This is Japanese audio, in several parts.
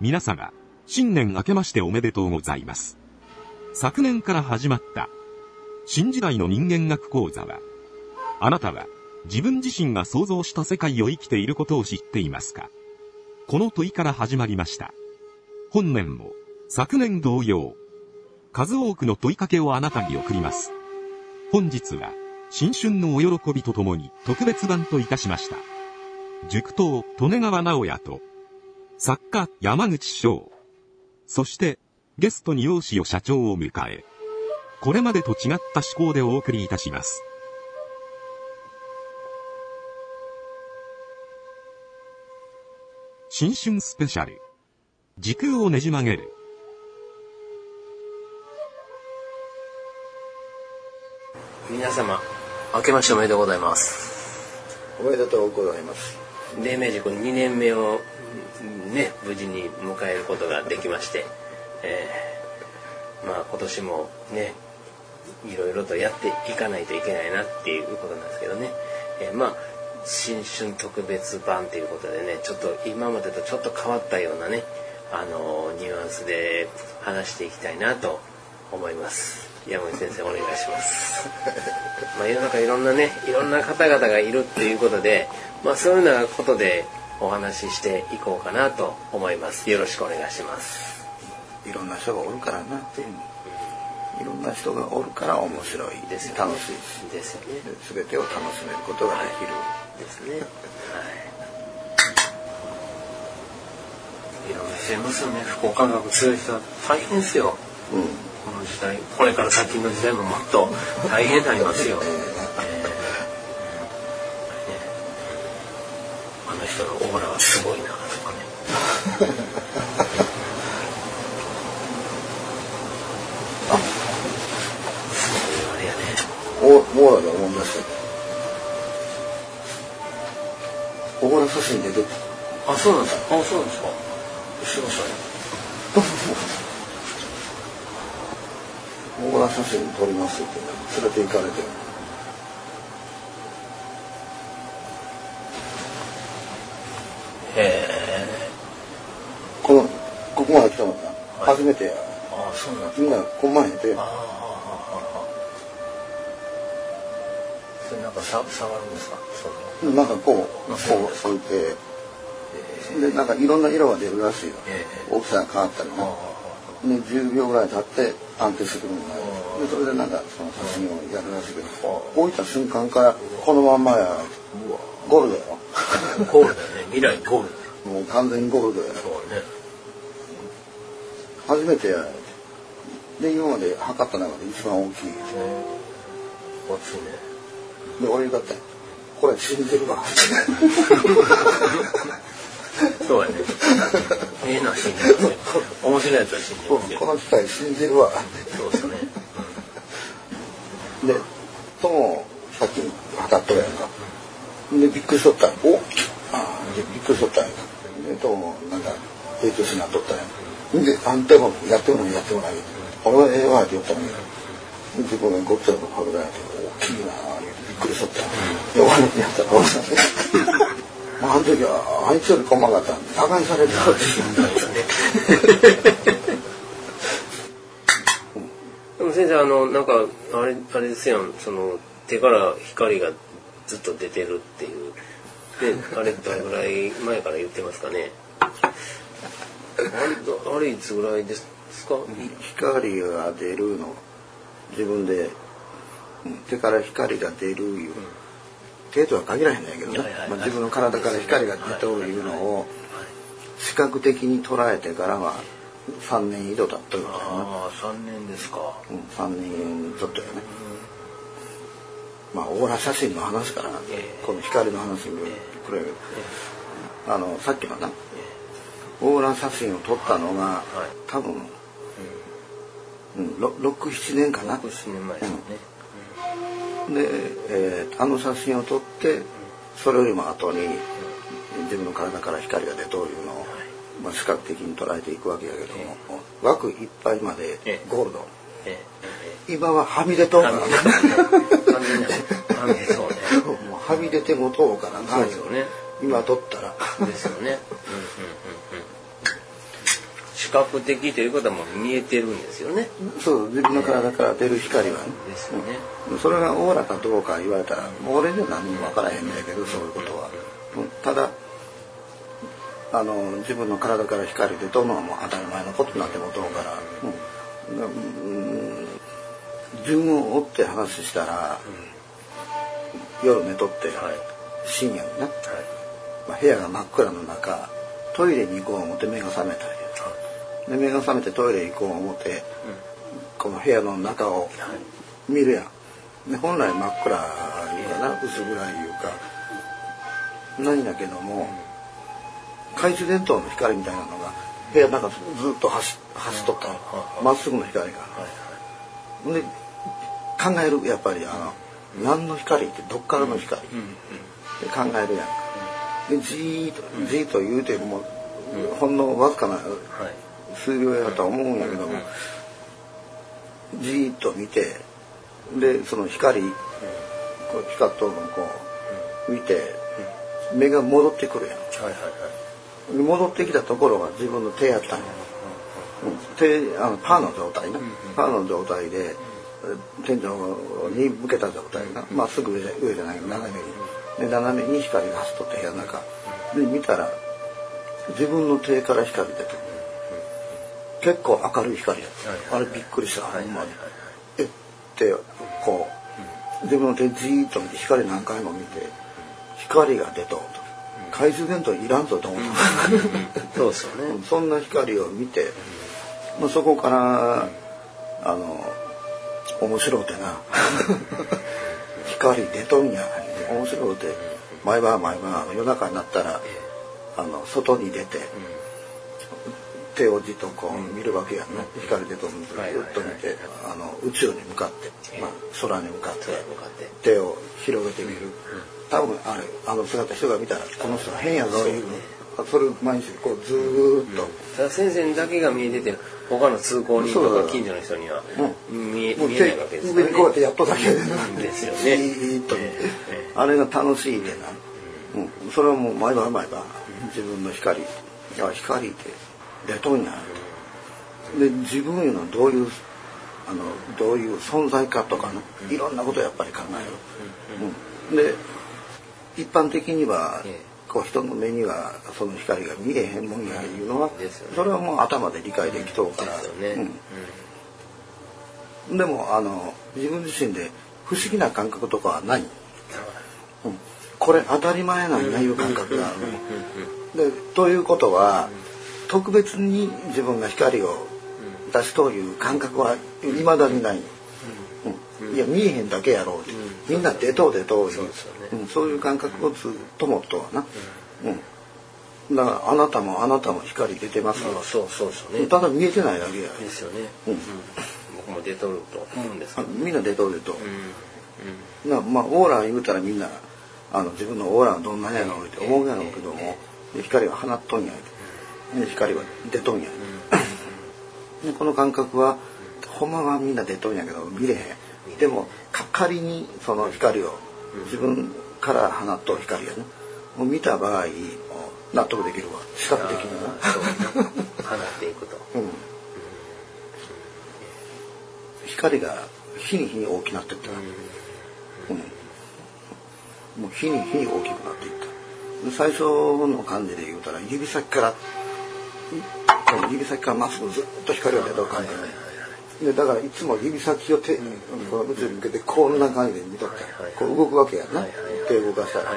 皆様、新年明けましておめでとうございます。昨年から始まった新時代の人間学講座は、あなたは自分自身が想像した世界を生きていることを知っていますか？この問いから始まりました。本年も昨年同様、数多くの問いかけをあなたに送ります。本日は新春のお喜びとともに特別版といたしました。塾頭利根川直也と作家山口翔。そして、ゲストに容姿を社長を迎え、これまでと違った思考でお送りいたします。新春スペシャル。時空をねじ曲げる。皆様、明けましておめでとうございます。おめでとうございます。黎明塾2年目をね無事に迎えることができまして、えー、まあ今年もねいろいろとやっていかないといけないなっていうことなんですけどね、えー、まあ新春特別版ということでねちょっと今までとちょっと変わったようなねあのニュアンスで話していきたいなと思います山口先生お願いします。まあ世の中いろんなねいろんな方々がいるっていうことでまあそういうようなことでお話ししていこうかなと思います。よろしくお願いします。いろんな人がおるからなっていう。いろんな人がおるから面白いです、ね、楽しい。ですよね。全てを楽しめることができる、はい、ですね。はい。い。ろんな人いますよね。福岡学強い人は大変ですよ、うん、この時代これから先の時代ももっと大変になりますよ、人のオーラはすごいなとかね。あ、あれやね。お、モーラで思いました。オーラ写真出てあ、そうなんですか。あ、そうなんですか。しましたね。オーラ写真撮りますって。連れて行かれて。このここまで来たのが初めてや、ああそうなんみんなこんまへんて。それなんかさ触るんですか？そなんかこうこう置いてでなんかいろんな色が出るらしいよ、大きさが変わったりねで10秒ぐらい経って安定してくるのがでそれでなんかその写真をやるらしいけど置いた瞬間からこのまんまや。ゴールドやろ。ゴールドやね。未来ゴールドもう完全にゴールドや。そうね。初めてや。で今まで測った中で一番大きい。大きいねで俺だって。これ信じるわ。そうやねええな信じる面白いやつは信じるこの機械信じるわ。そうですね、でともさっき測っとるやんか。でびっくりしとったおああびっくりしとったやんか。えっとなんか影響しなっとったん。やであんたもやってもやってもない。俺はええわって言ったんや自分がごっつぁんの体やけど大きいなびっくりしとった。やったら俺さまああの時はあいつより細かったんで馬鹿にされるからでも先生あのなんかあれあれですやんその手から光がずっと出てるっていう。であれどれぐらい前から言ってますかね。あれあれいつぐらいですか？光が出るの。自分で手から光が出るいう、うん、手とは限らへんねんけどね、まあ、自分の体から光が出とるいうのを視覚的に捉えてからは3年以上経っとるみたいな。ああ3年ですか、うん、3年ちょっとよね、まあオーラ写真の話から、えー、この光の話にくれる、えー、あのさっきのな、えー、オーラ写真を撮ったのが、はい、多分、うん、67年かな。67年前ですね、うん、で、えー、あの写真を撮ってそれよりも後に自分の体から光が出というのを、まあ、視覚的に捉えていくわけやけども、枠いっぱいまでゴールド、今ははみ出とう。からなはみ出てもとうからなね今撮ったらですよね。うんうん覚的ということはもう見えてるんですよね。そう自分の体から出る光はねですよね。それがオーラかどうか言われたらもう俺には何も分からへんねんけどそういうことはうんただあの自分の体から光出とんのはもう当たり前のことになってもとうから、うんうん順を追って話したら、夜寝とって、はい。深夜にな、はい。まあ、部屋が真っ暗の中トイレに行こう思って目が覚めたんやで目が覚めてトイレ行こう思ってこの部屋の中を見るやん。で本来真っ暗いうかな薄暗いいうか。何だけども懐中電灯の光みたいなのが部屋の中ずっと走走っとったの。まっすぐの光が。で考えるやっぱりあの何の光ってどっからの光、って考えるやん。でじーっとじーっと言うてもほんのわずかなはい。数秒やとは思うんやけどもじーっと見てでその光こう光っとるのをこう見て目が戻ってくるやん。はいはいはい。で戻ってきたところが自分の手やったんや。うん手あのパーの状態ね、パーの状態でえ天井に向けた状態がまっすぐ上じゃ上じゃない斜めに。で斜めに光が走っとって部屋の中。で見たら自分の手から光出てる結構明るい光あれびっくりした、ほんまに。えってこう自分の手じーっと見て光何回も見て光が出とうと。懐中電灯いらんぞと思った、そうですよね。そんな光を見て、まあ、そこからあの面白うてな。光出とんや。面白うて毎晩毎晩夜中になったらあの外に出て、手をじっとこう見るわけやんね、光出とんのずはいはいはい。っと見てあの宇宙に向かって、まあ、空に向かって手を広げてみる、多分あれあの姿人が見たらこの人変やぞいうそれを毎日こうずーっと、ただ先生にだけが見えてて、他の通行人とか近所の人には見え見えないわけですね。にこうやってやっとだけですよね。あれが楽しいでな、うん、それはもう毎晩毎晩自分の光あ光って出とんやで自分いうのはどういうあのどういう存在かとかねいろんなことをやっぱり考える、うん、で一般的にはええ。こう人の目にはその光が見えへんもんやいうのはそれはもう頭で理解できとうから。うん。でもあの自分自身で不思議な感覚とかはない、う。ん、これ当たり前なんやいう感覚があるでということは特別に自分が光を出すという感覚はいまだにない、うん。いや見えへんだけやろうって、みんな出とう出とうそううん、そういう感覚をずっと持っとはな、うん、だからあなたもあなたも光出てますよ、まあそうそうですよね。ただ見えてないだけや、ですよね。うん。僕も出とると思うんですけあど。みんな出とう出とう、うん。なまあオーラ言うたらみんなあの自分のオーラはどんなんやろうって思うやろうけども、で光は放っとんやで光は出とんや、でこの感覚はほんまはみんな出とんやけど見れへん。でもか仮にその光を自分から放っとう光やねもう見た場合納得できるわ。視覚的にあーそうね放っていくと。な、うん、光が日に日に大きくなってった、うん、もう日に日に大きくなっていった。で最初の感じで言うたら指先から指先からまっすぐずっと光が出た感じでだからいつも指先を手、この宇宙に向けてこんな感じで見とって、はいはいこう動くわけやな、手動かしたら、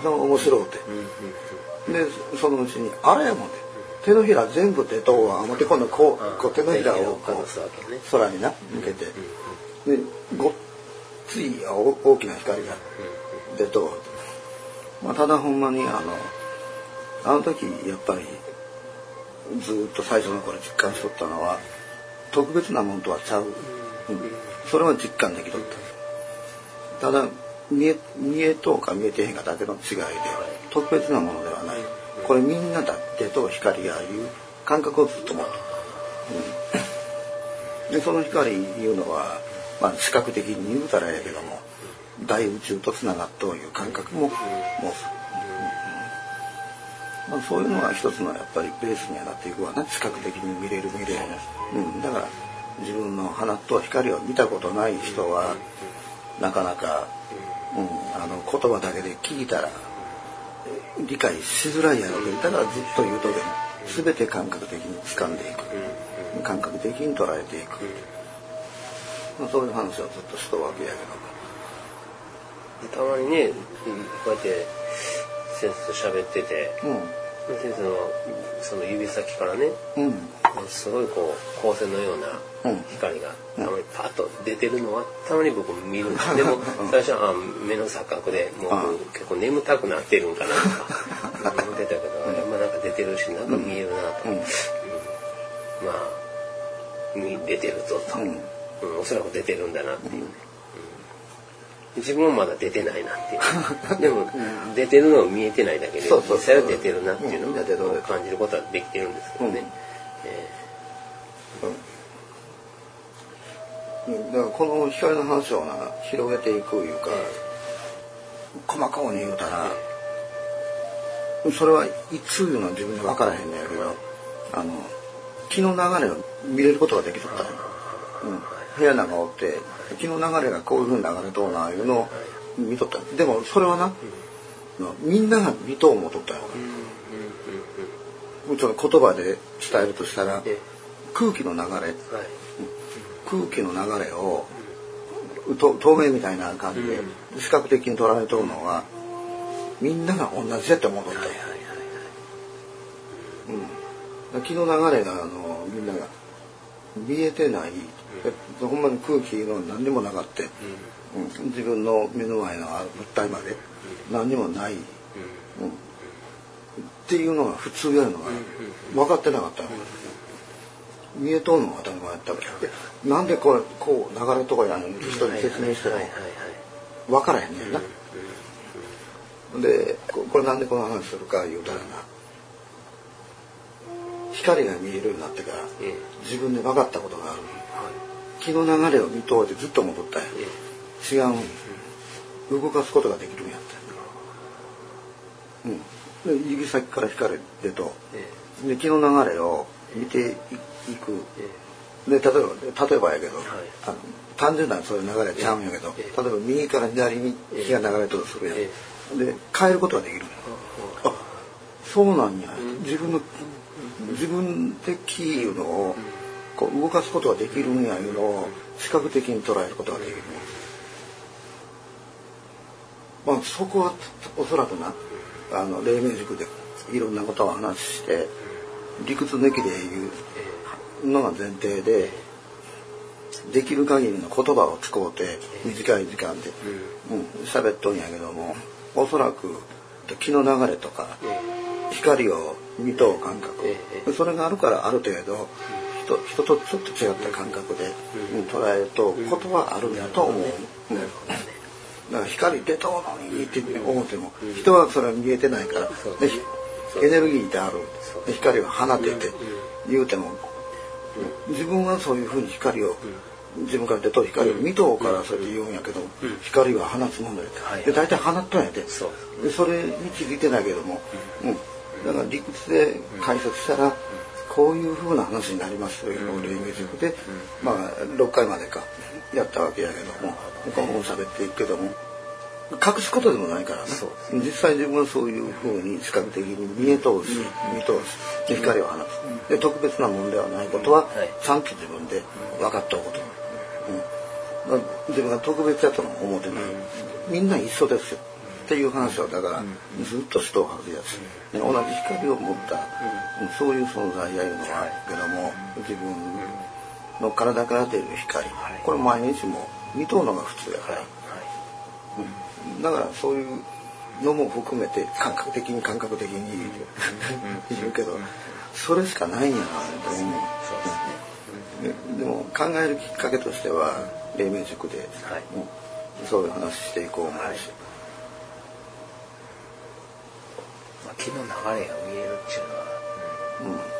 その面白うて、うんうんでそのうちにあれやもんで手のひら全部出とうわ思って今度こうん。うこう手のひらをこう空にな向けて。でごっつい大大きな光が出とうまあただほんまにあのあの時やっぱりずーっと最初の頃実感しとったのは特別なもんとはちゃう、うん、それは実感できとった。ただ見え見えとうか見えてへんかだけの違いで特別なものではない。これみんなだってと光がいう感覚をずっと持っとでその光いうのは、まあ、視覚的に言うたらええけども大宇宙とつながっという感覚も持つ、まあ、そういうのが一つのやっぱりベースにはなっていくわな視覚的に見れる見れる、うん、だから自分の放っと光を見たことない人はなかなか、うん、あの言葉だけで聞いたら理解しづらいやろうけどだからずっと言うとでも全て感覚的に掴んでいく。感覚的に捉えていく、まあ、そういう話をずっとしとわけやけどたまにねこうやって先生と喋ってて、うん。先生のその指先からね、うん、すごいこう光線のような光がたまにパッと出てるのはたまに僕見るんですでも最初はあ目の錯覚でもう結構眠たくなってるんかな。とか思ってたけど、まあなんか出てるしなんか見えるなと、うん、まあ出てるぞと、うん、おそらく出てるんだなっていうね。自分はまだ出てないなっていう。でも出てるのを見えてないだけで実際は出てるなっていうのを感じることはできてるんですけどね。だからこの光の話をな広げていくいうか、細かに言うたら、それはいついうのは自分で分からへんねんけどあの気の流れを見れることができとった、うん、部屋なんかおって気の流れがこういうふうに流れとうないうのを見とった。でもそれはな、みんなが見とう思とったよ、うん、ちょっと言葉で伝えるとしたら空気の流れ、空気の流れを透明みたいな感じで視覚的に捉えとるのはみんなが同じやって思っとった、うん、気の流れがあのみんなが見えてない、うん、ほんまに空気の何にもなかって、うん、自分の目の前の物体まで。何にもない、うん。っていうのが普通やるのが分かってなかったの、見えとんのが当たり前やったわけなんでこれこう流れとかやん人に説明しても分からへんねんな。でこれなんでこの話するか言うたらな。光が見えるようになってから自分で分かったことがある、気の流れを見通ってずっと戻ったんや、違う、動かすことができるんやって、うん、で指先から光出と、で気の流れを見ていく、で例えば例えばやけど、あの単純なそういう流れちゃうんやけど、例えば右から左に日が流れとするやん、で変えることができる、あそうなんや、自分の自分的いうのをこう動かすことができるんやいうのを視覚的に捉えることができる、まあそこはおそらくなあの黎明塾でいろんなことを話して理屈抜きで言うのが前提でできる限りの言葉を使うて短い時間で喋、うん、っとんやけどもおそらく気の流れとか光を見とう感覚。それがあるからある程度人人とちょっと違った感覚で、うん、捉えるとことはあるんやと思う。うんだから光出とうのにって思っても人はそれは見えてないからエネルギーである。光を放てて言うても自分はそういうふうに光を自分から出とう光を見とうからそれで言うんやけど光は放つものやで。大体放っとんやで。でそれに気づいてないけども、うん、だから理屈で解説したらこういうふうな話になりますというのを黎明塾で、まあ6回までかやったわけやけども他も喋っていくけども隠すことでもないからね実際自分はそういうふうに視覚的に見え通す見通す。光を放つ。で特別なものではないことはちゃんと自分で分かっておくこと、うん。まあ、自分が特別やとも思ってない。みんな一緒ですよっていう話をだからずっとしとはずやし、同じ光を持った、そういう存在やいうのはあるけども自分の体から出る光、これ毎日も見とうのが普通やから、だからそういうのも含めて感覚的に感覚的に 言うけどそれしかないんやなと思う。でも考えるきっかけとしては黎明塾で、そういう話していこう思うし。気の流れが見えるっていうのは、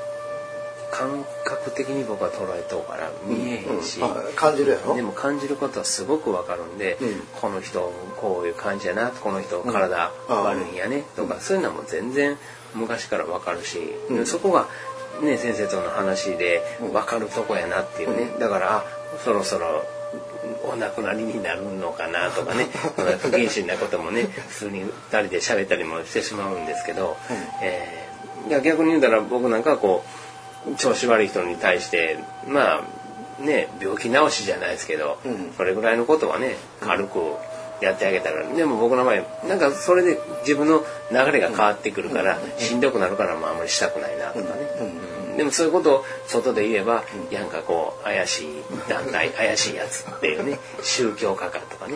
感覚的に僕は捉えとうから見えへん。し、感じるやろ？でも感じることはすごくわかるんで、うん。この人こういう感じやなこの人体悪いんやねとか、そういうのはもう全然昔からわかるし、うん。そこがね先生との話でわかるとこやなっていうね、だからあそろそろお亡くなりになるのかなとかね 不謹慎なこともね普通に2人で喋ったりもしてしまうんですけど、えーいや逆に言うたら僕なんかはこう調子悪い人に対してまあね病気治しじゃないですけど、うん。それぐらいのことはね軽くやってあげたらでも僕の場合なんかそれで自分の流れが変わってくるから、しんどくなるからまああんまりしたくないなとかね、うんでもそういうことを外で言えば、なんかこう怪しい団体怪しいやつっていうね 宗教家かとかね、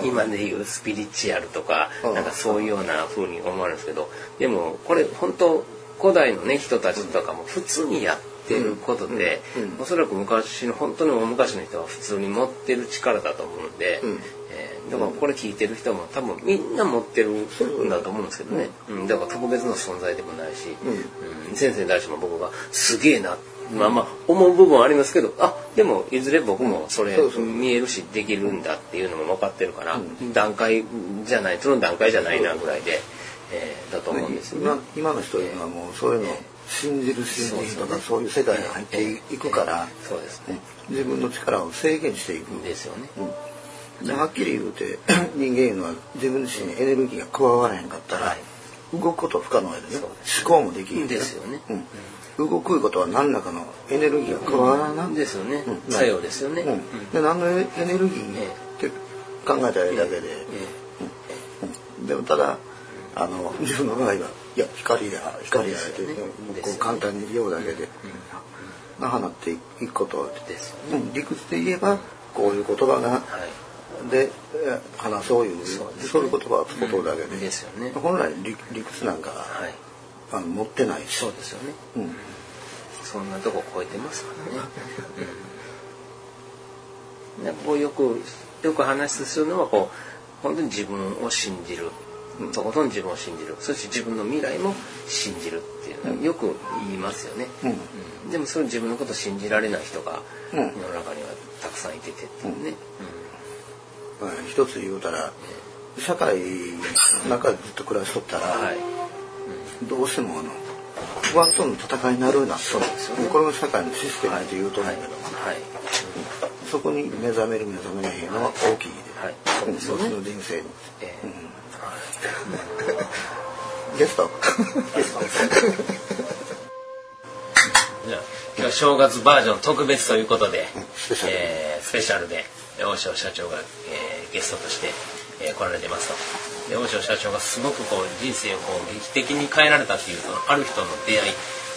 うん、今で言うスピリチュアルとか、うん。なんかそういうような風に思われるんですけどでもこれ本当古代のね人たちとかも普通にやってることで、うん。うん。おそらく昔の本当に大昔の人は普通に持ってる力だと思うんで、だからこれ聞いてる人も多分みんな持ってるんだと思うんですけどね、うん、だから特別な存在でもないし、うん。先生に対しても僕がすげえなまあまあ思う部分はありますけどあでもいずれ僕もそれ見えるしできるんだっていうのも分かってるから、段階じゃないその段階じゃないなぐらいで、えーだと思うんですよね。今今の人はもうそういうのを信じる信じるとかそういう世界に入っていくからそうですね。自分の力を制限していく。ですよね。ではっきり言うて 人間いうのは自分自身にエネルギーが加わらへんかったら、はい。動くこと不可能やでね。そう思考もできん。ですよね。うん、動くことは何らかのエネルギーが加わらな、ですよね。うん。作用ですよね。うん、で何のエネルギーえって考えたらいいだけで、うん。でもただあの自分の場合はいや光や光やって、そうこう簡単に言うだけで、が放っていくことです理屈で言えばこういう言葉がはい。でえ話そういうそうね。いう言葉を使うことだけで、ですよね。本来理理屈なんか、はい。あの持ってないし。そうですよね。うん。そんなとこ超えてますからね。うん、なんかこうよくよく話するのはこう本当に自分を信じる。とことん自分を信じる。そして自分の未来も信じるっていうのはよく言いますよね、うん。うん。でもそれ自分のことを信じられない人がうん。世の中にはたくさんいててっていうね、まあ一つ言うたら社会の中でずっと暮らしとったら、はい。どうしてもあの不安との戦いになるなそうですよね。これが社会のシステムって言うと思うけど、はい。そこに目覚める目覚めないのは大きいで、はい。そうですよね。私の人生に。ええ。ゲスト。じゃあ今日は正月バージョン特別ということで、スペシャル。えースペシャルで大塩社長が、えーゲストとして、えー来られてますと。で大塩社長がすごくこう人生をこう劇的に変えられたっていうそのある人の出会い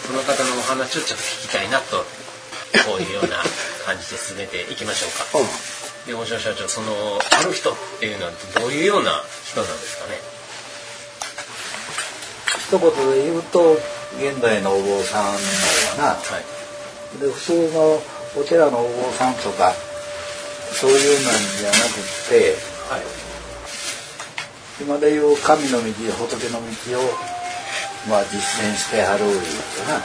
その方のお話をちょっと聞きたいなとこういうような感じで進めていきましょうか。で大塩社長そのある人っていうのはどういうような人なんですかね？一言で言うと現代のお坊さんのような。はい。で普通のお寺のお坊さんとかそういうなんじゃなくってはい。今で言う神の道仏の道をまあ実践してはるいうかな、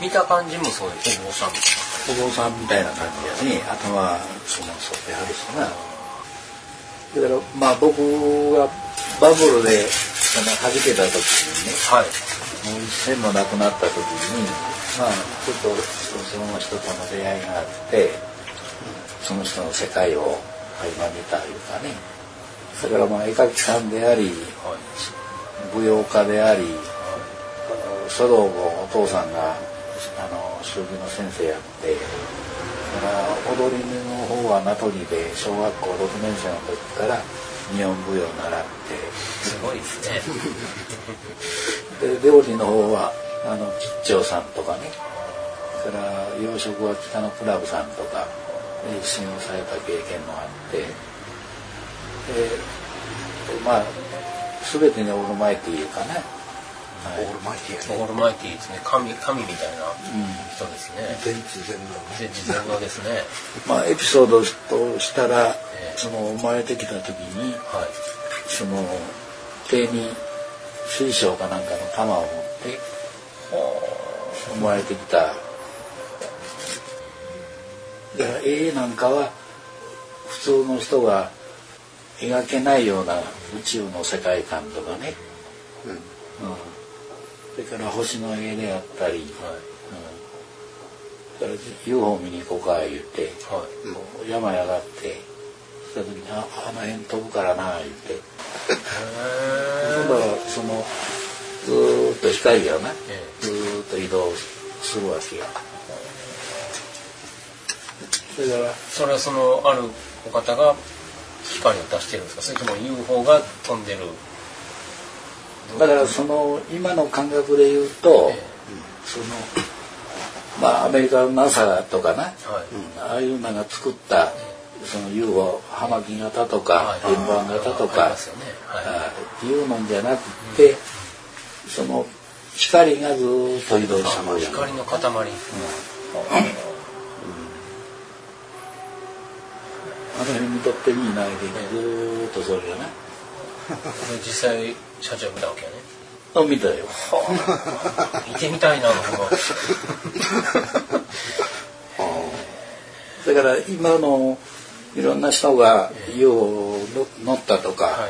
見た感じもそういうお坊さんお坊さんみたいな感じやね。頭その沿ってはるしな。だからまあ僕がバブルでその弾けた時にねはい。もう一銭もなくなった時にまあちょっとその人との出会いがあってその人の世界をたいうかね。それからまあ絵描きさんであり舞踊家であり書道もお父さんがあの習字の先生やってだから踊りの方は名取で小学校6年生の時から日本舞踊を習って。すごいですね。で料理の方はあの吉兆さんとかね。それから洋食は北のクラブさんとかで一緒にされた経験もあってでまあ全てにオールマイティーかな、はいオールマイティーねオールマイティーですね神神みたいな人ですね、全知全能全知全能ですねまあエピソードとしたらええその生まれてきた時にはいその手に水晶かなん。かの玉を持って思われてきただから絵なんかは普通の人が描けないような宇宙の世界観とかね、うん。それから星の絵であったり、うん、から UFO 見に行こうか言って、はい、山へ上がってした時にああの辺飛ぶからな言って。今度はそのずっと光がね、ずっと移動するわけよ。それからそれはそのあるお方が光を出してるんですか？それとも UFO が飛んでる？だからその今の感覚で言うと、えそのまあアメリカの NASA とかな、はい、ああいうのが作ったその UFO 葉巻型とか円盤型とか、はい。いうのじゃなくて、その光がずっと移動してる光の塊、うん、の辺見とってみないでずっとそれがね実際社長見たわけやね。あ見たよ、はあ、見てみたいなだ から今のいろんな人がよう乗ったとか、は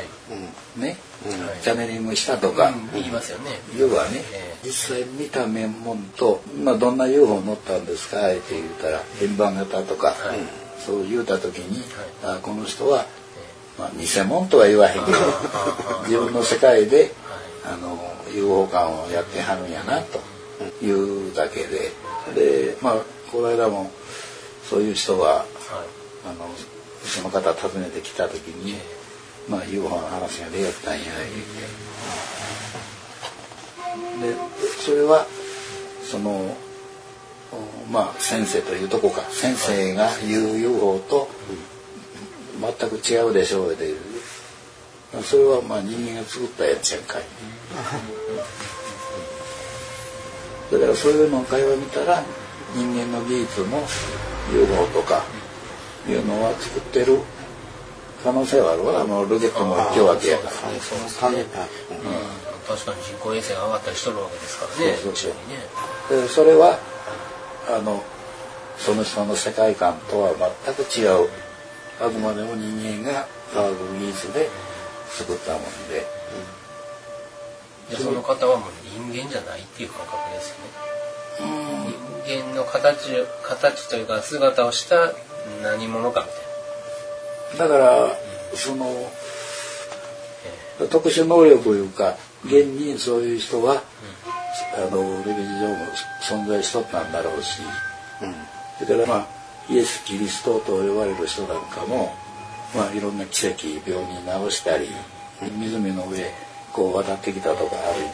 い、ね、うん、チャネリングしたとか、うん、言いますよね。要はね、えー、実際見た面もんと、まあ、どんな UFO 乗ったんですか？って言ったら円盤型とか、はい、そう言うた時に、はい、あこの人はまあ、偽物とは言わへんけど 自分の世界であの UFO 館をやってはるんやなというだけで。でまあこの間もそういう人が、はい、あのその方訪ねてきた時に、まあ、UFO の話が出会ったんや言うて。でそれはそのまあ先生というとこか先生が言う UFO と、全く違うでしょうでそれはまあ人間が作ったやつやんかいだからそういうのを会話見たら人間の技術も UFO とかいうのは作ってる可能性はあるわあのロケットも今日わけやから、確かに人工衛星が上がったりしとるわけですからね。そうそうそう。でそれはあのその人の世界観とは全く違う。あくまでも人間が科学技術で作ったもんで、うん、その方はもう人間じゃないっていう感覚ですよね、うん、人間の形形というか姿をした何者かみたいな。だから、うん、その、えー、特殊能力というか現にそういう人は、あの歴史上も存在しとったんだろうし、うん、それからまあ。イエス・キリストと呼ばれる人なんかも、まあ、いろんな奇跡病人治したり湖の上こう渡ってきたとか歩い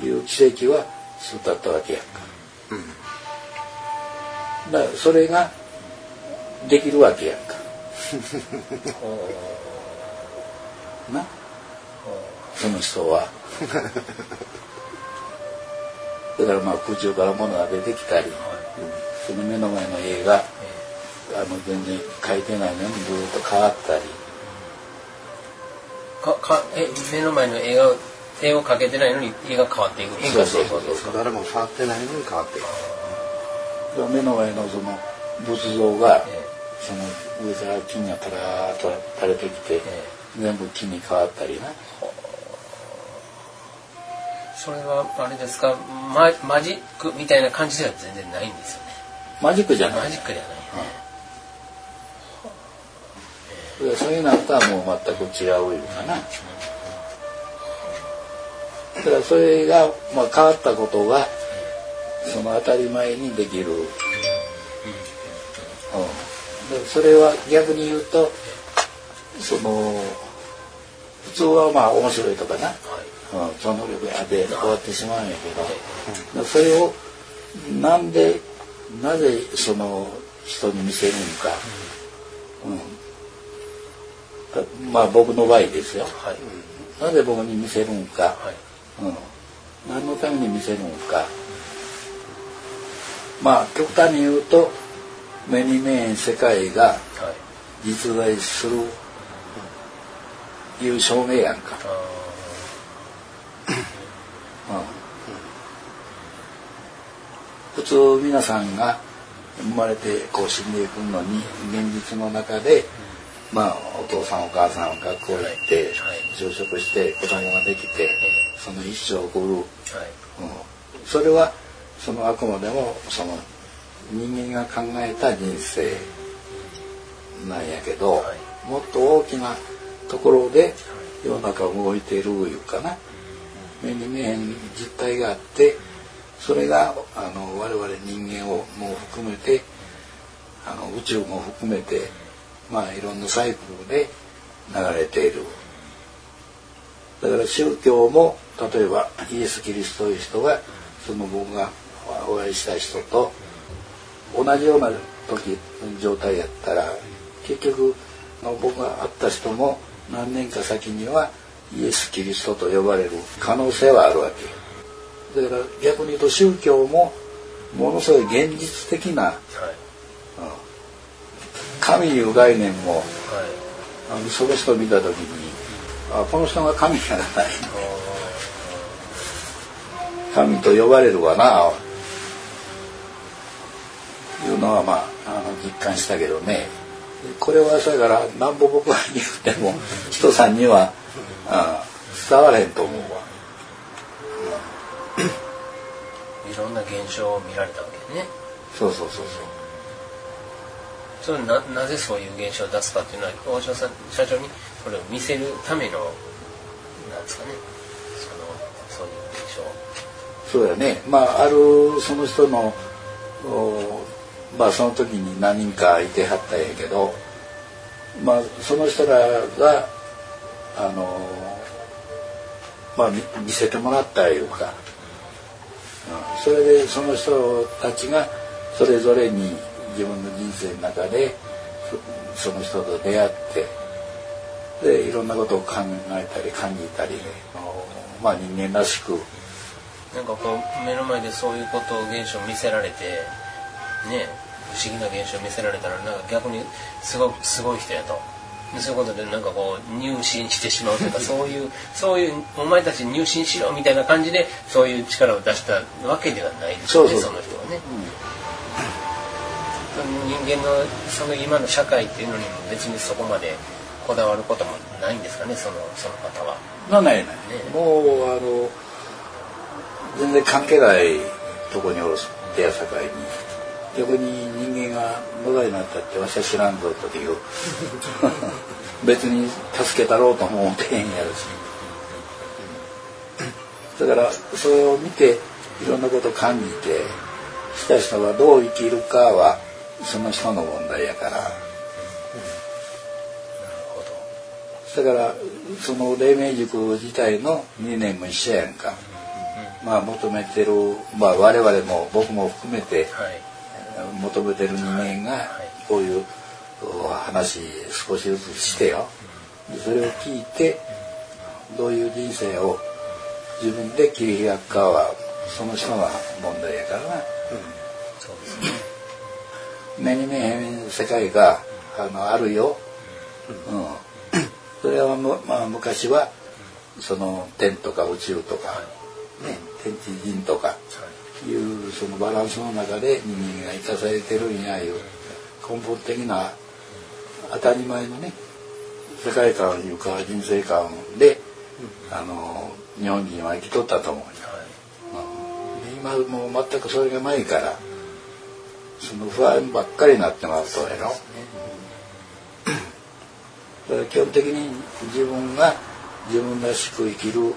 ていう奇跡はそうだったわけやんか。だからそれができるわけやんか。な？その人は。だからまあ空中から物が出てきたり。その目の前の絵が、あの全然描いてないのにずっと変わったり。かかえ目の前の絵が絵を描けてないのに絵が変わっていく変化していくわけですか？誰も触ってないのに変わっていく。目の前のその仏像が、ええ、その上から金がたらーっと垂れてきて、え、全部木に変わったりな、それはあれですか？ママジックみたいな感じでは全然ないんですよね。マジックじゃない。マジックじゃないね、うん、そういうのとはもう全く違ういうかな、だからそれが、まあ、変わったことがその当たり前にできる、うん、それは逆に言うとその普通はまあ面白いとかな、うん、超能力やで終わってしまうんやけど、それをなんでなぜその人に見せるのか、うん、まあ僕の場合ですよ、はい、なぜ僕に見せるんか、はい、うん、何のために見せるんかまあ極端に言うと目に見えん世界が実在するいう証明やんか。普通皆さんが生まれてこう死んでいくのに現実の中で、まあお父さんお母さん学校行って就職して子供ができてその一生を送る、うん、それはそのあくまでもその人間が考えた人生なんやけど、もっと大きなところで世の中動いているいうかな。目に見えん実態があってそれがあの我々人間をも含めてあの宇宙も含めてまあいろんなサイクルで流れている。だから宗教も例えばイエス・キリストという人がその僕がお会いした人と同じような時状態やったら結局僕が会った人も何年か先にはイエス・キリストと呼ばれる可能性はあるわけだから逆に言うと宗教もものすごい現実的な、はい、神いう概念も、はい、あのその人を見た時にあこの人が神じゃない。神と呼ばれるわないうのはまああの実感したけどね。これはそれからなんぼ僕が言っても人さんにはあ伝われへんと思うわ、いろんな現象を見られたわけね。そうそうそうそう。それななぜそういう現象を出すかっていうのは大島さん社長にそれを見せるためのなんですかね。そのそういう現象そうやね。まああるその人のまあその時に何人かいてはったんやけどまあその人らがあのまあ見せてもらったいうか、うん、それでその人たちがそれぞれに自分の人生の中でその人と出会ってでいろんなことを考えたり感じたり、まあ人間らしくなんかこう目の前でそういうことを現象を見せられてね不思議な現象を見せられたらなんか逆にすごすごい人やと。そういうことでなんかこう入信してしまうというかそういうそういうお前たち入信しろみたいな感じでそういう力を出したわけではないですよねその人はね。うん、人間のその今の社会っていうのにも別にそこまでこだわることもないんですかねそのその方は。ないない、ね、もうあの全然関係ないとこにおる出会社会に逆に人間が無駄になったってわしは知らんぞという。別に助けたろうとも思ってへんやるし。だからそれを見ていろんなことを感じてした人がどう生きるかはその人の問題やから。だからその黎明塾自体の理念も一緒やんか。まあ求めてる、まあ我々も僕も含めて、求めてる人間がこういう話少しずつしてよ。それを聞いてどういう人生を自分で切り開くかはその人の問題やからな、うん、目に見えへん世界があのあるよ、うん、それは、まあ、昔はその天とか宇宙とか、ね、天地人とか、いうそのバランスの中で人間が生かされてるんやいう根本的な当たり前のね世界観いうか人生観で、あの日本人は生きとったと思う、はい、今もう全くそれがないからその不安ばっかりになってますとやろ。だから基本的に自分が自分らしく生きる、うん、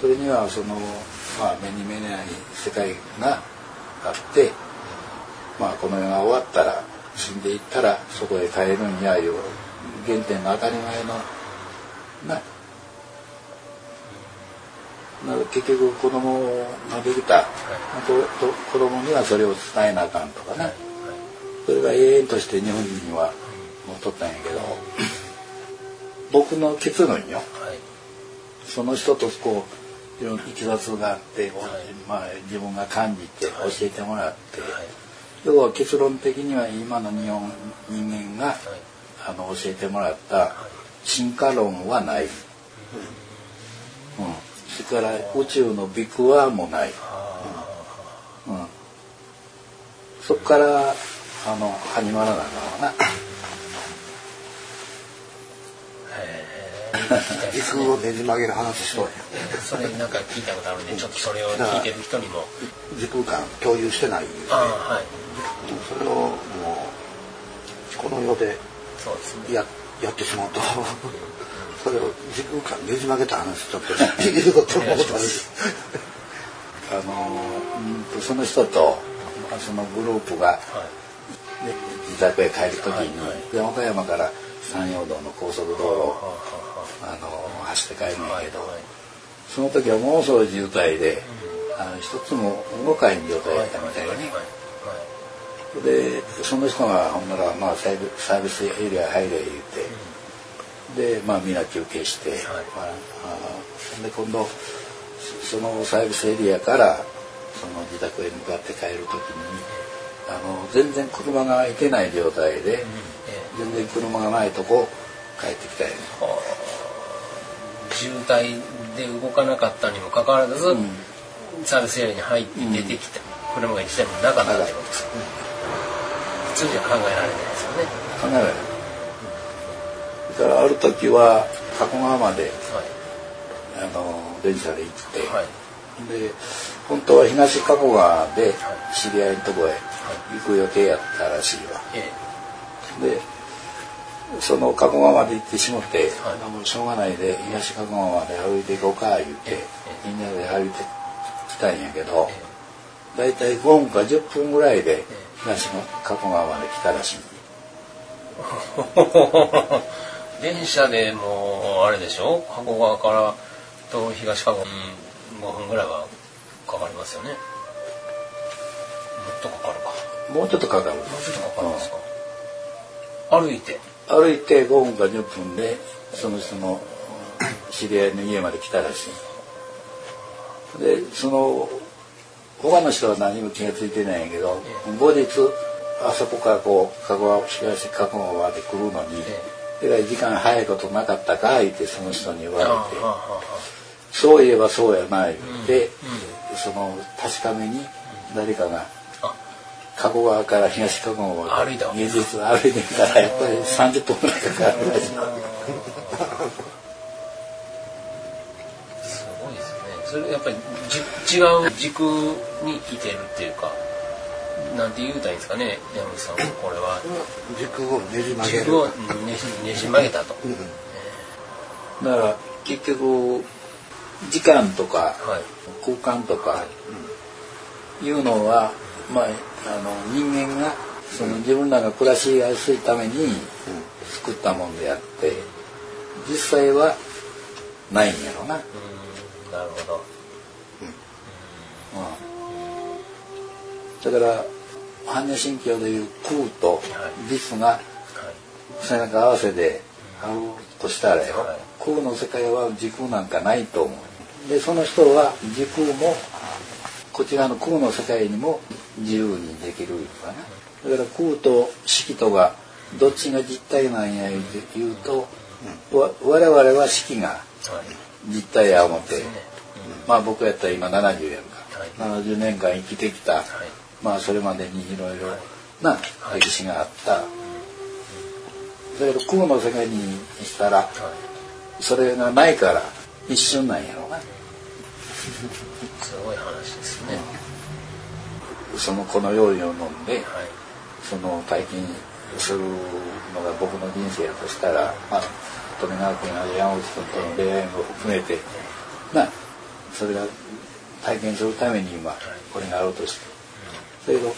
それにはそのまあ、目に見えない世界があって、まあ、この世が終わったら死んでいったらそこへ帰るんやいう原点の当たり前のな結局子供ができた、はい、子供にはそれを伝えなあかんとかね、はい、それが永遠として日本人には持っとったんやけど僕の結論よ、はい、その人とこういきさつがあって、はい、まあ、自分が感じて教えてもらって、はい、要は結論的には今の日本人間が、あの教えてもらった進化論はない、うん、それから宇宙のビッグワンもない、うん、そこからあの始まらなあかんわな時空をねじ曲げる話しとるそれなんか聞いたことあるんでちょっとそれを聞いてる人にも時空間共有してないああはいそれをもうこの世でそうですねややってしまうとそれを時空間ねじ曲げた話ちょっと聞いてること思ったんですあのその人とまあそのグループが、自宅へ帰る時に、はいで和歌山から山陽道の高速道路あはあの走って帰るんあはあやけど、はいその時はものすごい渋滞で、あの一つも動かへん状態だったみたいでね、でその人がほんなら、まあ、サービスエリア入れ言って、でまあみんな休憩して、まあ、あで今度そのサービスエリアからその自宅へ向かって帰る時にあの全然車が行けない状態で、全然車がないとこ帰ってきたよね。渋滞で動かなかったにもかかわらず、サービスエリアに入って出てきた、車が一台もなかったってことですよ、普通じゃ考えられないですよね。考えられない。だからある時は加古川まではい。あの電車で行って、はい。で本当は東加古川で知り合いのとこへ行く予定やったらしいわ。え。でその加古川まで行ってしもって、はい。もうしょうがないで東加古川まで歩いていこうか言って、えみんなで歩いてきたんやけど、だいたい5分か10分ぐらいで東の加古川まで来たらしい。え 電車でもうあれでしょ？加古川からと東加古、うん、5分ぐらいはかかりますよね。もっとかかるか。もうちょっとかかる。もうちょっとかかるんですか、歩いて歩いて5分か10分でその人の知り合いの家まで来たらしい。でその他の人は何も気が付いてないんやけど後日あそこからこう加古川東加古川まで来るのにえらい時間早いことなかったか言ってその人に言われて。そういえばそうやな言ってその確かめに誰かがあ加古川から東加古川歩いたわけ。現実歩いてみたらやっぱり30分ぐらいかかるらしい。すごいですね。それやっぱりじ違う軸にいてるっていうかなんて言うたらいいんですかね山口さんこれは。時空をねじ曲げる。軸をうんねじねじ曲げたと、だから結局時間とかはい。空間とかいうのは、まあ、あの人間がその自分らが暮らしやすいために作ったもんであって実際はないんやろな。うんなるほど。だから般若心経でいう空と実がはい。背中合わせであるとしたらよ、はい。空の世界は時空なんかないと思う。でその人は時空もこっち側の空の世界にも自由にできるいうかな。だから空と色とがどっちが実体なんや言うと、わ我々は色がはい。実体や思って、ね。まあ僕やったら今70やんか、はい。70年間生きてきた、はい。まあそれまでにいろい。ろな歴史があった、だけど空の世界にしたらはい。それがないから一瞬なんやろうな。すごい話そのこの料理を飲んではい。その体験するのが僕の人生やとしたら、まあ、富永君や山口君との出会いも含めてなそれが体験するために今これがあるとして。だけど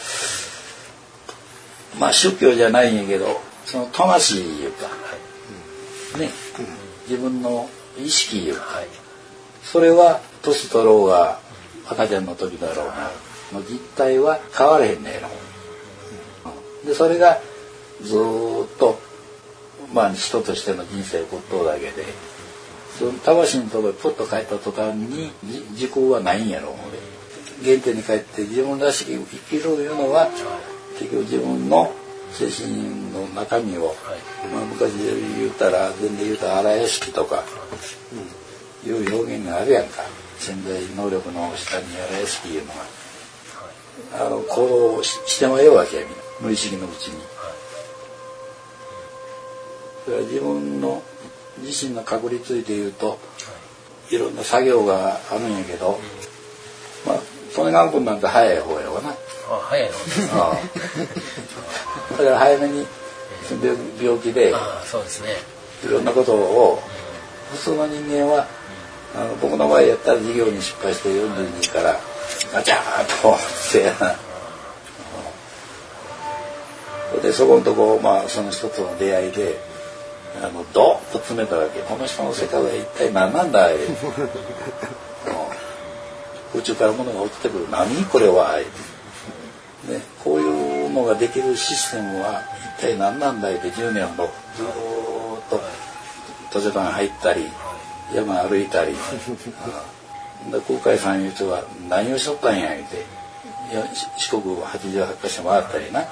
まあ宗教じゃないんやけどその魂い。うかね自分の意識いうかはい。それは年取ろうが赤ちゃんの時だろうがの実態は変われへんねやろ。でそれがずーっとまあ人としての人生を送っとうだけでその魂のところにポッと帰った途端にじ時空はないんやろう原点に帰って自分らしく生きるいうのは結局自分の精神の中身を、まあ、昔で言うたら全然言うたら荒屋敷とか、いう表現があるやんか。潜在能力の下に荒屋敷いうのがあの行動をししてもええわけやみんな無意識のうちに。だから自分の自身の確率で言うといろんな作業があるんやけど、まあ利根川君なんて早い方やわな。あ早いのああだから早めに病病気でああそうですねいろんなことを普通の人間はあの僕の場合やったら事業に失敗して42からガチャーンとって。でそこのとこまあその人との出会いであのドーッと詰めたわけ。この人の世界は一体何なんだい、宇宙から物が落ちてくる。何これは？ね、こういうのができるシステムは一体何なんだい？って10年ほどずっと図書館入ったり山歩いたり。うんで空海さんいう人は何をしとったんや言うて。四国88カ所回ったりな。あ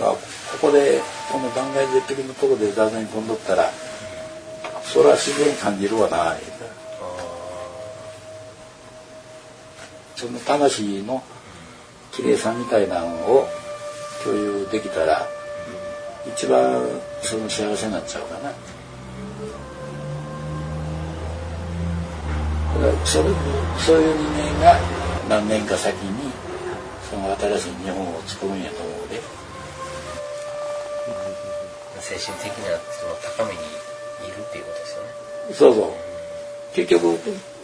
ここでこの断崖絶壁のとこで座禅飛んどったらそれは自然に感じるわな言うて。その魂の綺麗さみたいなのを共有できたら一番その幸せになっちゃうかな。それそういう人間が何年か先にその新しい日本を作るんやと思うで。精神的なその高めにいるっていうことですよねそうそう。結局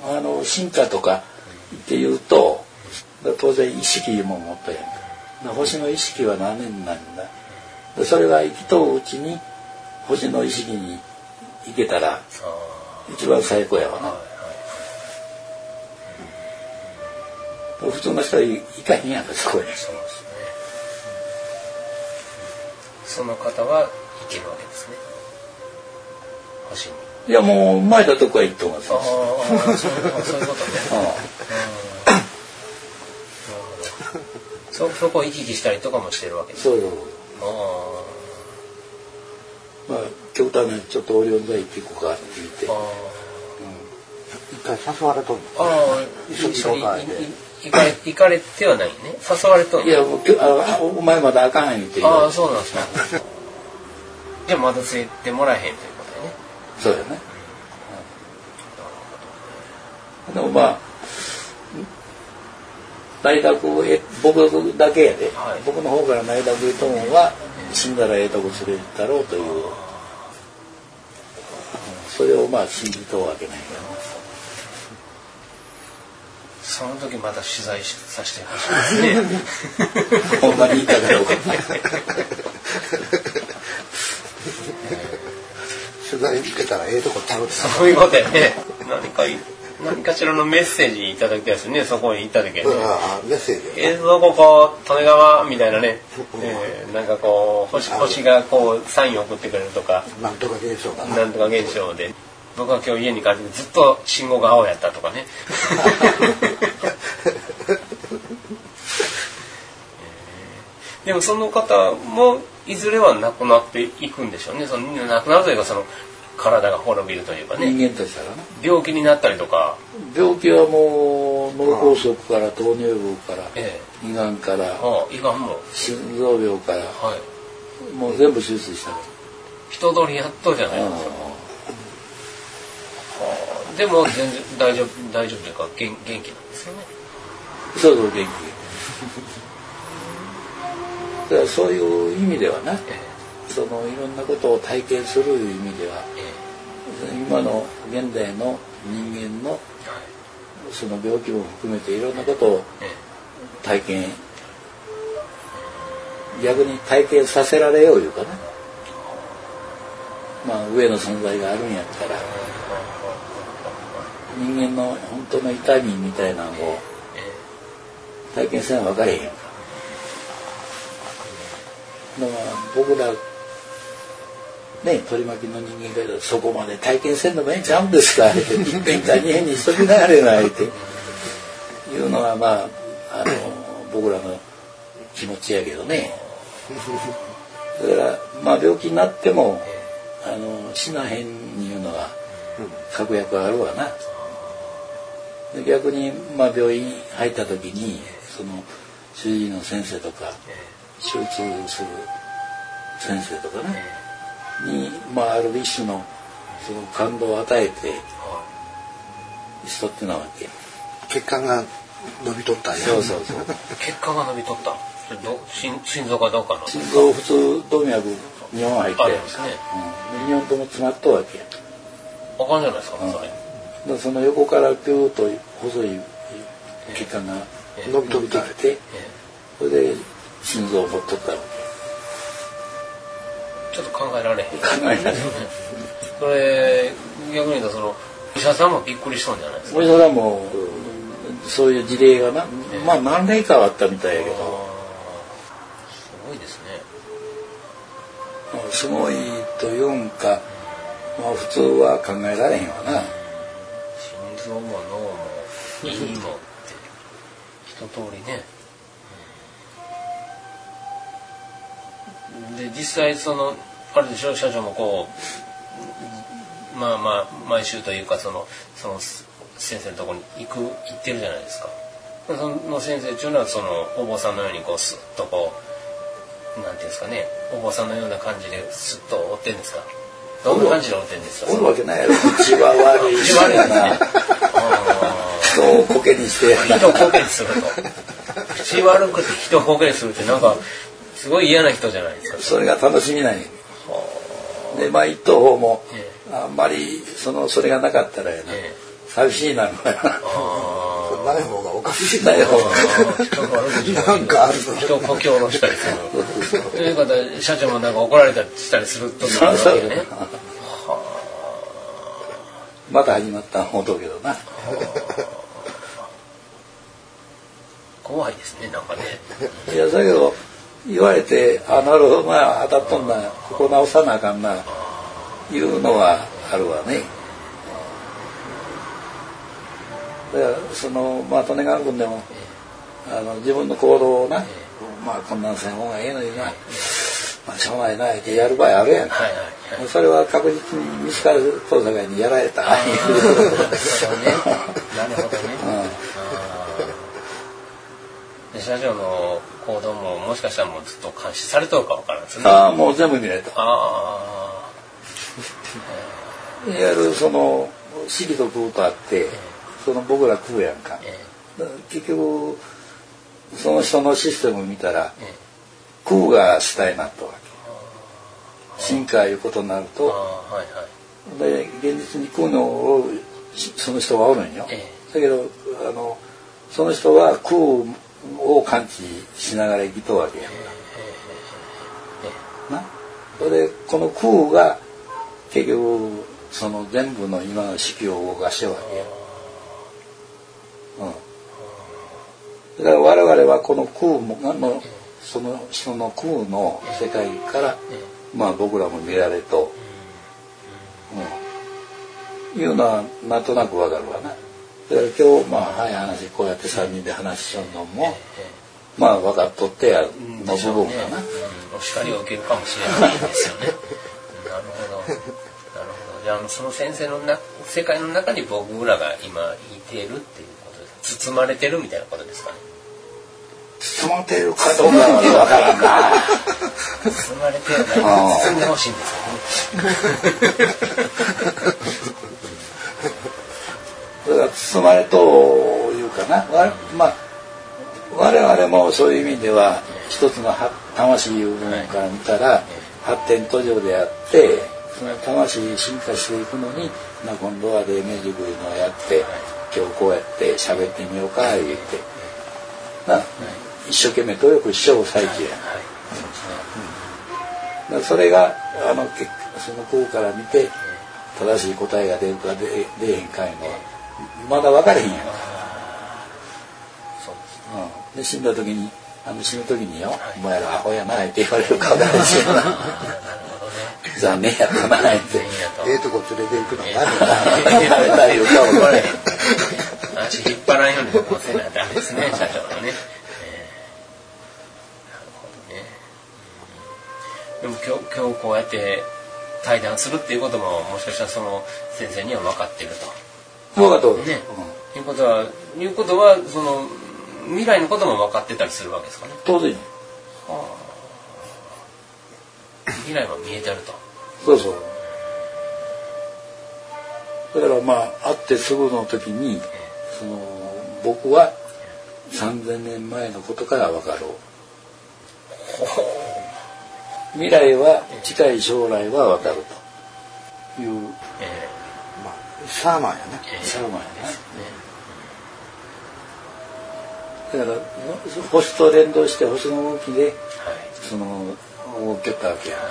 あの進化とかっていうと当然意識も持ったやんか。星の意識は何年なんだ。でそれが生きとううちに星の意識に行けたら一番最高やわな普通の人は行かへんやんかそこへ。そうですねその方は行けるわけですね。星に。いやもう生まれたとこは行ってますああそういうことね。そそこを行き来したりとかもしてるわけです。そうそう。あまあ極端にちょっとオリオン座行っていこうかって言って。あ。あ一回誘われとんの。あああ一緒に一緒に同会で行かれ行かれてはないね。誘われとい。やあお前まだあかん言ってああそうなんですか。じゃあまだ連れてもらえへんということでね。そうやね。でもまあ大学へ僕だけやで、はい。僕の方から大学へともは死んだらええとこ連れてったろうという。うんそれをまあ信じとうわけないからその時また取材しさせてほしいですね。ほんまに言ったうか。取材受けたらええとこちゃうで。そういうことやね。何かい何かしらのメッセージいただきたいですね。そこに行った時はね。ああメッセージ映像ここ利根川みたいなね、えーなんかこう星星がこうサインを送ってくれるとか。なんとか現象かななんとか現象で僕は今日家に帰ってずっと信号が青やったとかね。でもその方もいずれは亡くなっていくんでしょうね。その亡くなるというかその体が滅びるというかね。人間としたらな病気になったりとか、病気はもう脳梗塞から糖尿病からえ胃がんからえああ胃がんも。心臓病からはい。もう全部手術したか人通りやっとじゃないら、ですか、でも全然大丈夫大丈夫というか元元気なんですよね。そうそう元気。だからそういう意味ではなえそのいろんなことを体験する意味ではええ。今の現代の人間のその病気も含めていろんなことをえ体験。逆に体験させられよういうかな。まあ上の存在があるんやったら人間の本当の痛みみたいなのを体験せな分かれへんかだか。ら僕らね取り巻きの人間がそこまで体験せんのもええんちゃうんですか？って一遍か二遍にしときながらないって。いうのはまああの僕らの気持ちやけどね。だからまあ病気になってもあの死なへんいうのは確約あるわな。逆に、まあ、病院入った時にその主治医の先生とか手術する先生とかね、に、まあ、ある一種のその感動を与えて人ってなわけ。血管が伸びとったんや。そうそうそう。血管が伸びとった。心心臓かどうかの心臓普通動脈2本入って。ね。うん、で2本とも詰まっとるわけ。やわかんじゃないですか、うんそれでその横からピューッと細い血管が伸びてきてそれで心臓を持っとったわちょっと考えられへん。け考えそれ逆に言うとその医者さんもびっくりしそうじゃないですか？お医者さんもそういう事例がなまあ何例かはあったみたいやけど。すごいですね。すごいというんか、まあ、普通は考えられへんわな心臓も脳も胃もって一通りね。で実際そのあるでしょ？社長もこうまあまあ毎週というかそのその先生のところに行く行ってるじゃないですか。その先生っていうのはそのお坊さんのようにこうスッとこうなんていうんですかね？お坊さんのような感じでスッと追ってんですか？どんな感じで追ってんですか？おるわけないやろ。口は悪いし。口悪い人をコケにして。ー人をコケにすると口悪くて人をコケにするってなんかすごい嫌な人じゃないですか。それが楽しみないでまあ一等方もえあんまりそのそれがなかったらやな。え寂しいなのや。なあ。ない方がおかしいだよー人がなんかあるの人をこき下ろしたりする。という方社長もなんか怒られたりしたりするときあるわけねまた始まった思うとうけどな。怖いですねなんかね。いやだけど言われてあなるほどな当たっとんなここ直さなあかんないうのはあるわね。だからそのまあ利根川君でもあの自分の行動をなまあこんなんせん方がええのになまあしょうがないなってやる場合あるやん。はいはいはい。それは確実に西川東西にやられた。なるほどね。なるほどね。で社長の行動ももしかしたらもうずっと監視されとるかわからんですね。あああもう全部見られた。あ いわゆるその四季と空とあってその僕ら空やんか。えだから結局その人のシステム見たらええ空が主体になったわけ進化いうことになるあとあはいはい。で現実に空のおるその人はおるんよ。えだけどあのその人は空を感知しながら生きとるわけや。んかな？それでこの空が結局その全部の今の式を動かしてるわけや、うん、だから我々はこの空ものその人の空の世界から、まあ僕らも見られと、うん、いうのはなんとなくわかるわな。だから今日まあ早い話こうやって3人で話しちゃうのも、まあ分かっとってやうんの部分かな、うん。お叱りを受けるかもしれないですよね。なるほど。なるほど。じゃあその先生のな世界の中に僕らが今いてるっていうことです包まれてるみたいなことですかね包まってるかどうかは分からんな。包まれてはない包んでほしいんですそれが包まれというかな。わまあ我々もそういう意味では一つのは魂いう部分から見たら発展途上であってその魂進化していくのに、まあ、今度は黎明塾いうのをやって今日こうやって喋ってみようか言って。な一生懸命努力しちゃう最中やはいそうですねだからそれがあの結その空から見て正しい答えが出るか出出えへんかいうのはまだ分かれへんやん。うん、で死んだ時にあの死ぬ時によ「お前らアホやな」って言われるか 残念やったなって。ええとこ連れて行くのええが言われたり言うか分からへん足引っ張らんようにせなダメですね社長のね、えーなるほどね、うんでも今日今日こうやって対談するっていうことももしかしたらその先生には分かってると。分かった分かったね、いうことはいうことはその未来のことも分かってたりするわけですかね。当然。未来は見えてると。そうそう。だからまあ会ってすぐの時にその僕は3000年前のことから分かろう未来は近い将来は分かると。いうえまあシャーマンやね。えシャーマンやね。ねだから星と連動して星の動きではい。その動きたわけやね。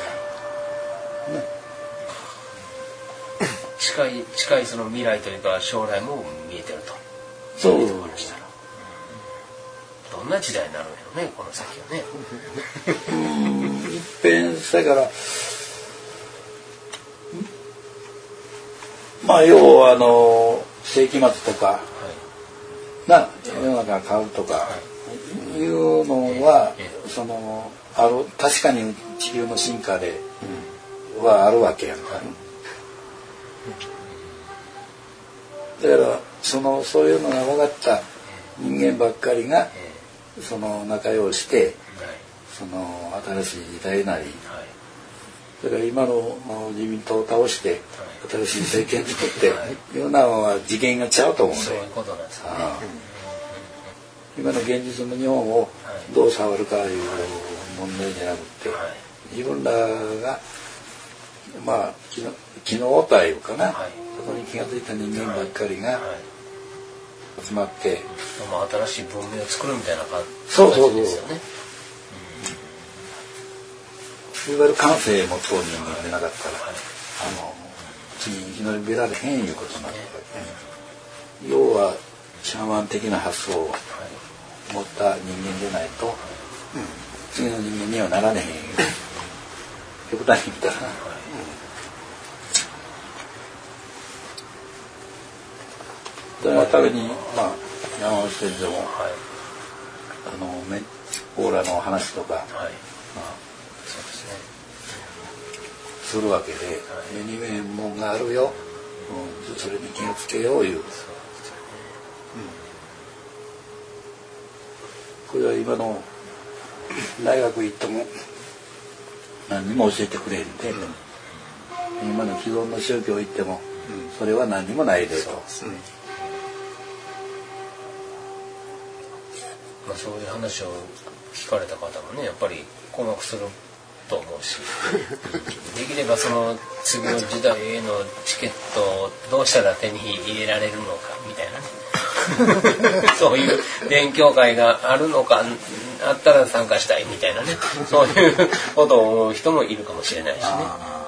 近い近いその未来というか将来も見えてると。そう。どんな時代になるんやろねこの先はね 一変したから。まあ要はあの世紀末とかはい。な世の中が変わるとかいうのはえそのある確かに地球の進化ではあるわけやんか。だからそのそういうのが分かった人間ばっかりがえ。その仲良うしてその新しい時代なり。はい。だから今の自民党を倒して新しい政権作ってはい。いうのは次元がちゃうと思うんそうでいうことなんですよね今の現実の日本をどう触るかいう問題じゃなくてはい。自分らがまあ気の気の応えいうかな、はい。そこに気が付いた人間ばっかりがはい。集まって、まあ新しい文明を作るみたいな感そうそうそう。じですよねいわゆる感性持つ人間でなかったら、はいあの次に生き延びられへんいうことになる。わけ、要はシャーマン的な発想を持った人間でないと、次の人間にはなられへん。いう極端に言ったら。な、そのためにまあ山口先生もはい。あのねオーラの話とか、はい。まあ、するわけで。目に見えんもんがあるよ、うん、それに気をつけよういう。これは今の大学行っても何にも教えてくれんで、今の既存の宗教行ってもそれは何にもないでと、まあそういう話を聞かれた方もねやっぱり困惑すると思うし。できればその次の時代へのチケットをどうしたら手に入れられるのかみたいなね。そういう勉強会があるのかあったら参加したいみたいなね。そういうことを思う人もいるかもしれないしね。ああ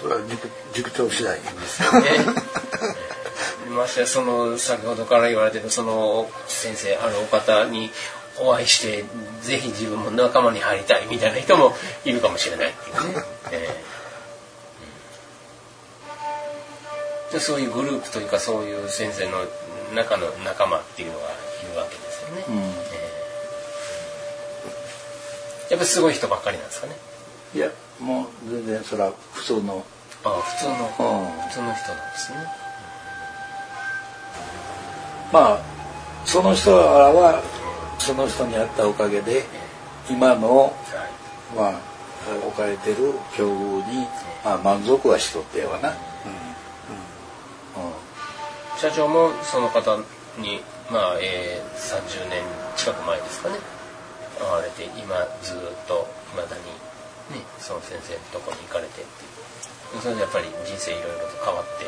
それは塾塾長次第ですね。ましてやその先ほどから言われてるその先生あるお方にお会いしてぜひ自分も仲間に入りたいみたいな人もいるかもしれないっていうね、ええ。でそういうグループというかそういう先生の中の仲間っていうのがいるわけですよね、うん。ええ。やっぱりすごい人ばっかりなんですかね。いやもう全然それは普通の。ああ普通の、うん。普通の人なんですね。まあその人らはその人に会ったおかげで今のはいまあ置かれてる境遇に、まあ、満足はしとってはな、うん。社長もその方にまあ、えー、30年近く前ですかね。会われて今ずっといまだにね。その先生のとこに行かれてっていう。それでやっぱり人生いろいろと変わって。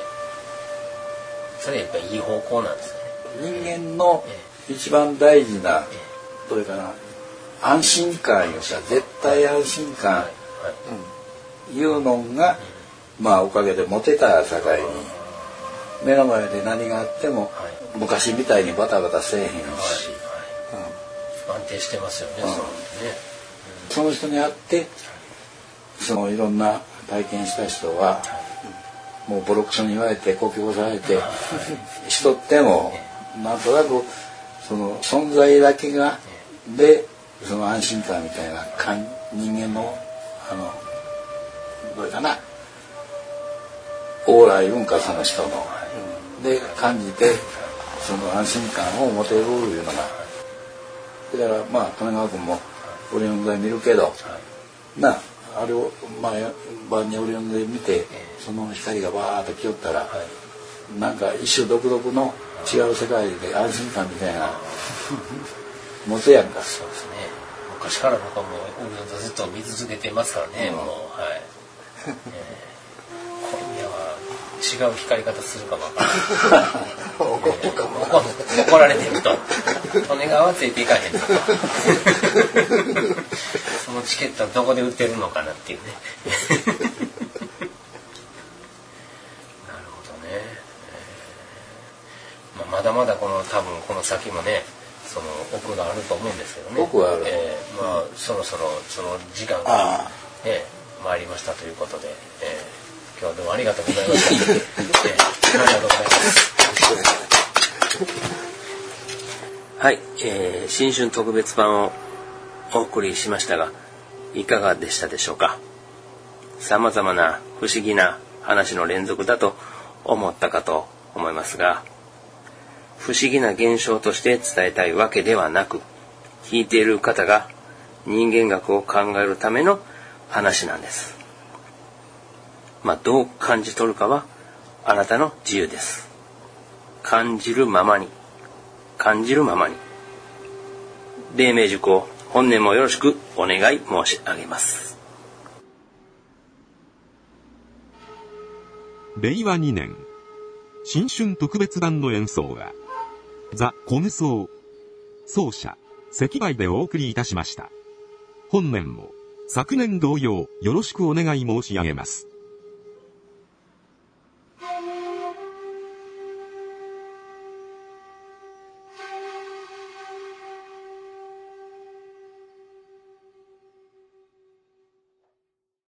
それやっぱりいい方向なんですよね。人間の一番大事なえどれかな安心感よさ絶対安心感。はいうのがまあおかげで持てた境に。目の前で何があっても昔みたいにバタバタせえへんし、はい安定してますよね、その人に会ってそのいろんな体験した人はもうボロクソに言われてこき起こされてしとってもなんとなくその存在だけがでその安心感みたいな感人間のあのどれかなオーラいるんかその人の。で感じてその安心感を持てるいうのがだからまあ神奈川君もオリオン座見るけど、なあれをまあ晩にオリオン座見て、その光がバーッと来よったら、はなんか一種独特の違う世界で安心感みたいな。持つやんかそうですね。昔から僕はもうオリオン座ずっと見続けてますからね、うん。もうはい、え。ー今夜は違う光り方するかもわからない 怒られてると。利根川はついていかへんと。そのチケットはどこで売ってるのかなっていうねなるほどね、えーまあ、まだまだこの多分この先もねその奥があると思うんですけどね。奥はあるえーまあそろそろその時間あがあね参りましたということで、えー今日はどうもありがとうございました、えーありがとうございます。はい、えー新春特別版をお送りしましたが、いかがでしたでしょうか？様々な不思議な話の連続だと思ったかと思いますが、不思議な現象として伝えたいわけではなく、聞いている方が人間学を考えるための話なんです。まあ、どう感じ取るかはあなたの自由です。感じるままに、感じるままに。黎明塾を本年もよろしくお願い申し上げます。令和2年、新春特別版の演奏は、ザ・コムソー、奏者、石梅でお送りいたしました。本年も、昨年同様、よろしくお願い申し上げます。